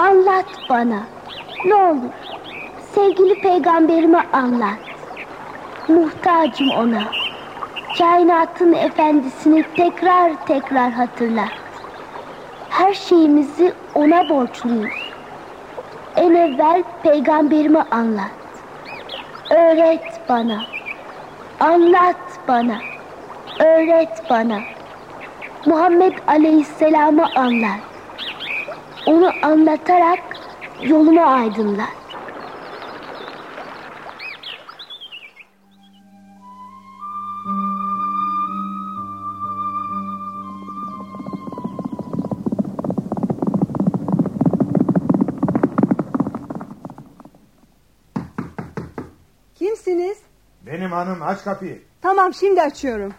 Anlat bana. Ne olur. Sevgili peygamberime anlat. Muhtacım ona. Kainatın efendisini tekrar tekrar hatırlat. Her şeyimizi ona borçluyuz. En evvel peygamberime anlat. Öğret bana. Anlat bana. Öğret bana. Muhammed Aleyhisselam'ı anlat. Onu anlatarak yolumu aydınlat. Kimsiniz? Benim hanım aç kapıyı. Tamam şimdi açıyorum.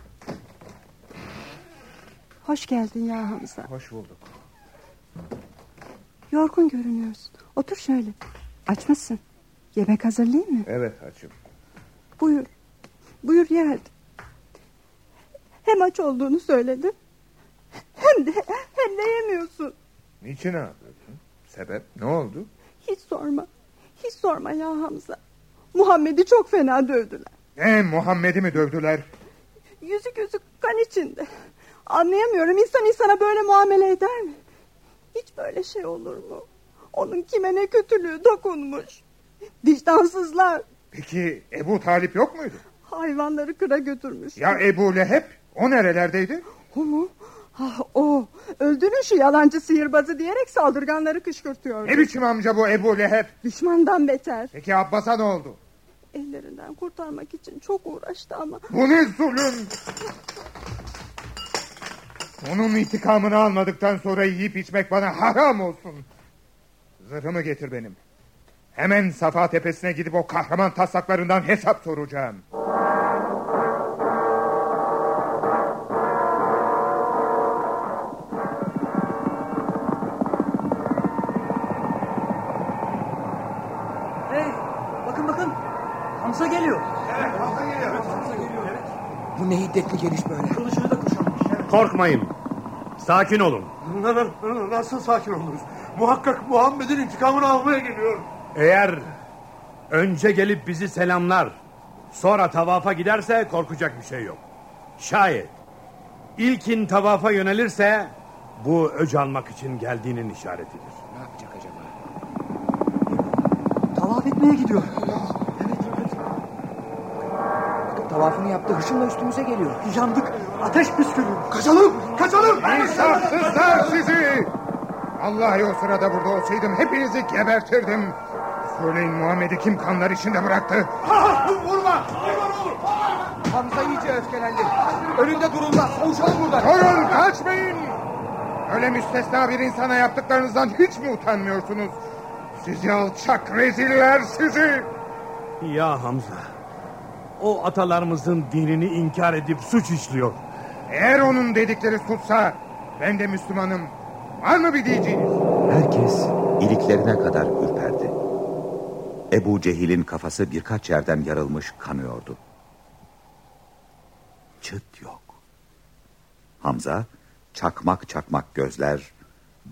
Hoş geldin ya Hamza. Hoş bulduk. Yorgun görünüyorsun. Otur şöyle. Aç mısın? Yemek hazırlayayım mı? Evet açım. Buyur. Buyur ye hadi. Hem aç olduğunu söyledin. Hem de hem de yemiyorsun. Niçin ağlıyorsun? Sebep ne oldu? Hiç sorma. Hiç sorma ya Hamza. Muhammed'i çok fena dövdüler. Ne Muhammed'i mi dövdüler? Yüzü gözü kan içinde. Anlayamıyorum insan insana böyle muamele eder mi? Hiç böyle şey olur mu? Onun kime ne kötülüğü dokunmuş. Vicdansızlar. Peki Ebu Talip yok muydu? Hayvanları kıra götürmüş. Ya Ebu Leheb? O nerelerdeydi? O mu? Ah, o. Öldürün şu yalancı sihirbazı diyerek saldırganları kışkırtıyordu. Ne biçim amca bu Ebu Leheb? Düşmandan beter. Peki Abbas'a ne oldu? Ellerinden kurtarmak için çok uğraştı ama... Bu ne zulüm? Onun intikamını almadıktan sonra yiyip içmek bana haram olsun. Zırhımı getir benim. Hemen Safa Tepesi'ne gidip o kahraman taslaklarından hesap soracağım. Hey bakın bakın Hamza geliyor. Evet, Hamza geliyor. Evet, Hamza geliyor. Evet. Bu ne hiddetli geliş böyle. Kılıcını da kuşanmış. Korkmayın. Sakin olun. Nasıl sakin oluruz? Muhakkak Muhammed'in intikamını almaya geliyor. Eğer önce gelip bizi selamlar, sonra tavafa giderse korkacak bir şey yok. Şayet ilkin tavafa yönelirse bu öc almak için geldiğinin işaretidir. Ne yapacak acaba? Tavaf etmeye gidiyor. Tavafını yaptı hışımla üstümüze geliyor. Yandık. Ateş püskürüyor. Kaçalım. Kaçalım. İnsafsızlar sizi! Vallahi o sırada burada olsaydım hepinizi gebertirdim. Söyleyin Muhammed'i kim kanlar içinde bıraktı? Ha, vurma. Hamza iyice öfkelendi. Önünde durulmaz. Savuşalım buradan. Durun kaçmayın! Öyle müstesna bir insana yaptıklarınızdan hiç mi utanmıyorsunuz? Sizi alçak reziller sizi! Ya Hamza, o atalarımızın dinini inkar edip suç işliyor. Eğer onun dedikleri tutsa ben de Müslümanım. Var mı bir diyeceğiniz? Herkes iliklerine kadar ürperdi. Ebu Cehil'in kafası birkaç yerden yarılmış kanıyordu. Çıt yok. Hamza çakmak çakmak gözler,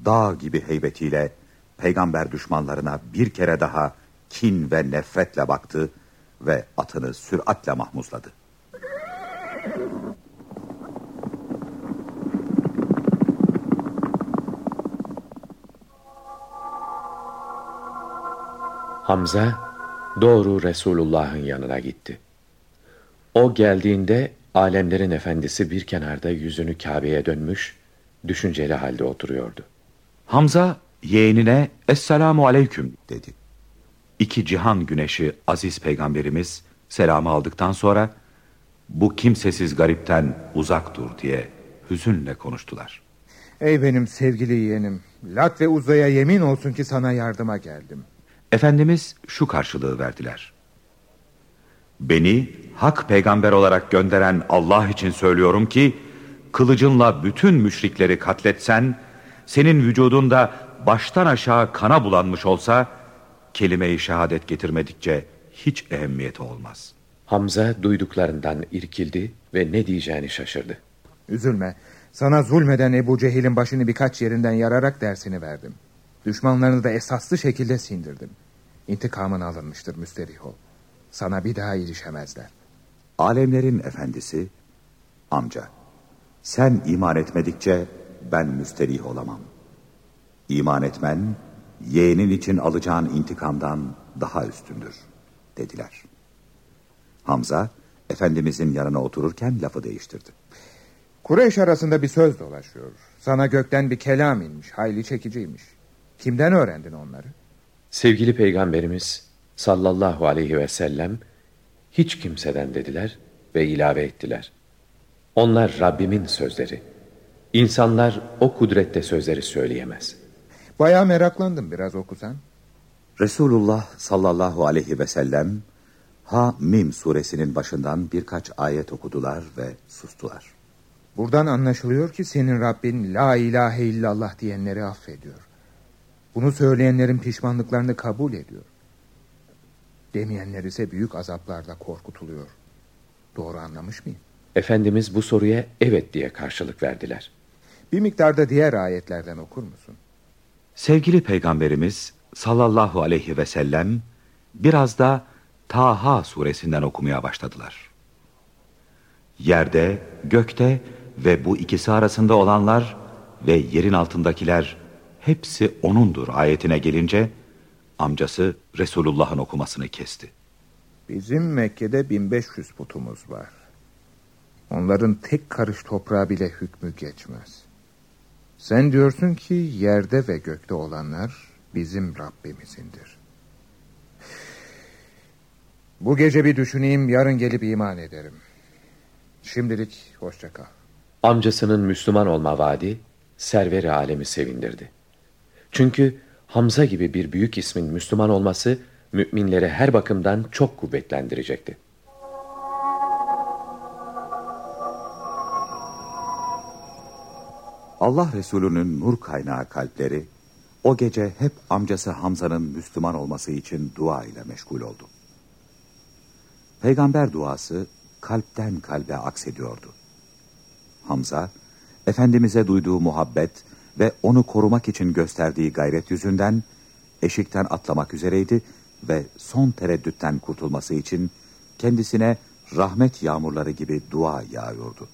dağ gibi heybetiyle peygamber düşmanlarına bir kere daha kin ve nefretle baktı ve atını süratle mahmuzladı. Hamza doğru Resulullah'ın yanına gitti. O geldiğinde alemlerin efendisi bir kenarda yüzünü Kabe'ye dönmüş, düşünceli halde oturuyordu. Hamza yeğenine Esselamu Aleyküm dedi. İki cihan güneşi aziz peygamberimiz selamı aldıktan sonra bu kimsesiz garipten uzak dur diye hüzünle konuştular. Ey benim sevgili yeğenim. Lat ve Uzay'a yemin olsun ki sana yardıma geldim. Efendimiz şu karşılığı verdiler. Beni hak peygamber olarak gönderen Allah için söylüyorum ki kılıcınla bütün müşrikleri katletsen senin vücudunda baştan aşağı kana bulanmış olsa kelime-i şehadet getirmedikçe hiç ehemmiyeti olmaz. Hamza duyduklarından irkildi ve ne diyeceğini şaşırdı. Üzülme. Sana zulmeden Ebu Cehil'in başını birkaç yerinden yararak dersini verdim. Düşmanlarını da esaslı şekilde sindirdim. İntikamın alınmıştır müsterih ol. Sana bir daha ilişemezler. Alemlerin efendisi, amca, sen iman etmedikçe ben müsterih olamam. İman etmen, yeğenin için alacağın intikamdan daha üstündür, dediler. Hamza, Efendimizin yanına otururken lafı değiştirdi. Kureyş arasında bir söz dolaşıyor. Sana gökten bir kelam inmiş, hayli çekiciymiş. Kimden öğrendin onları? Sevgili Peygamberimiz sallallahu aleyhi ve sellem hiç kimseden dediler ve ilave ettiler. Onlar Rabbimin sözleri. İnsanlar o kudrette sözleri söyleyemez. Baya meraklandım biraz okusan. Resulullah sallallahu aleyhi ve sellem Ha Mim suresinin başından birkaç ayet okudular ve sustular. Buradan anlaşılıyor ki senin Rabbin la ilahe illallah diyenleri affediyor. Bunu söyleyenlerin pişmanlıklarını kabul ediyor. Demeyenler ise büyük azaplarla korkutuluyor. Doğru anlamış mıyım? Efendimiz bu soruya evet diye karşılık verdiler. Bir miktarda diğer ayetlerden okur musun? Sevgili Peygamberimiz sallallahu aleyhi ve sellem biraz da Taha suresinden okumaya başladılar. Yerde, gökte ve bu ikisi arasında olanlar ve yerin altındakiler hepsi O'nundur ayetine gelince amcası Resulullah'ın okumasını kesti. Bizim Mekke'de 1500 putumuz var. Onların tek karış toprağı bile hükmü geçmez. Sen diyorsun ki yerde ve gökte olanlar bizim Rabbimizindir. Bu gece bir düşüneyim, yarın gelip iman ederim. Şimdilik hoşça kal. Amcasının Müslüman olma vaadi serveri alemi sevindirdi. Çünkü Hamza gibi bir büyük ismin Müslüman olması müminleri her bakımdan çok kuvvetlendirecekti. Allah Resulü'nün nur kaynağı kalpleri o gece hep amcası Hamza'nın Müslüman olması için dua ile meşgul oldu. Peygamber duası kalpten kalbe aksediyordu. Hamza, Efendimiz'e duyduğu muhabbet ve onu korumak için gösterdiği gayret yüzünden eşikten atlamak üzereydi ve son tereddütten kurtulması için kendisine rahmet yağmurları gibi dua yağıyordu.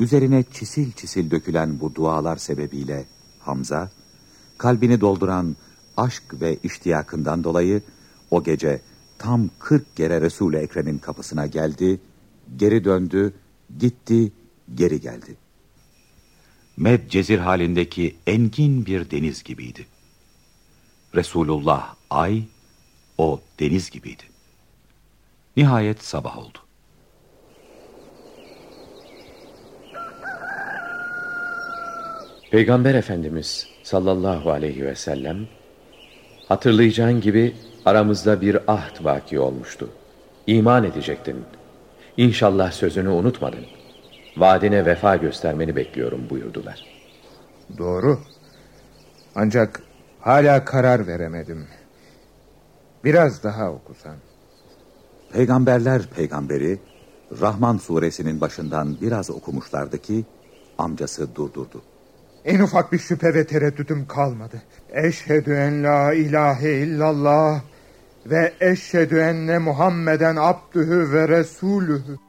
Üzerine çisil çisil dökülen bu dualar sebebiyle Hamza, kalbini dolduran aşk ve iştiyakından dolayı o gece tam kırk kere Resul-i Ekrem'in kapısına geldi, geri döndü, gitti, geri geldi. Med cezir halindeki engin bir deniz gibiydi. Resulullah ay, o deniz gibiydi. Nihayet sabah oldu. Peygamber Efendimiz sallallahu aleyhi ve sellem hatırlayacağın gibi aramızda bir ahd vaki olmuştu. İman edecektin. İnşallah sözünü unutmadın. Vaadine vefa göstermeni bekliyorum buyurdular. Doğru. Ancak hala karar veremedim. Biraz daha okusan. Peygamberler peygamberi Rahman suresinin başından biraz okumuşlardı ki amcası durdurdu. En ufak bir şüphe ve tereddütüm kalmadı. Eşhedü en la ilahe illallah ve eşhedü enne Muhammeden abdühü ve resulühü.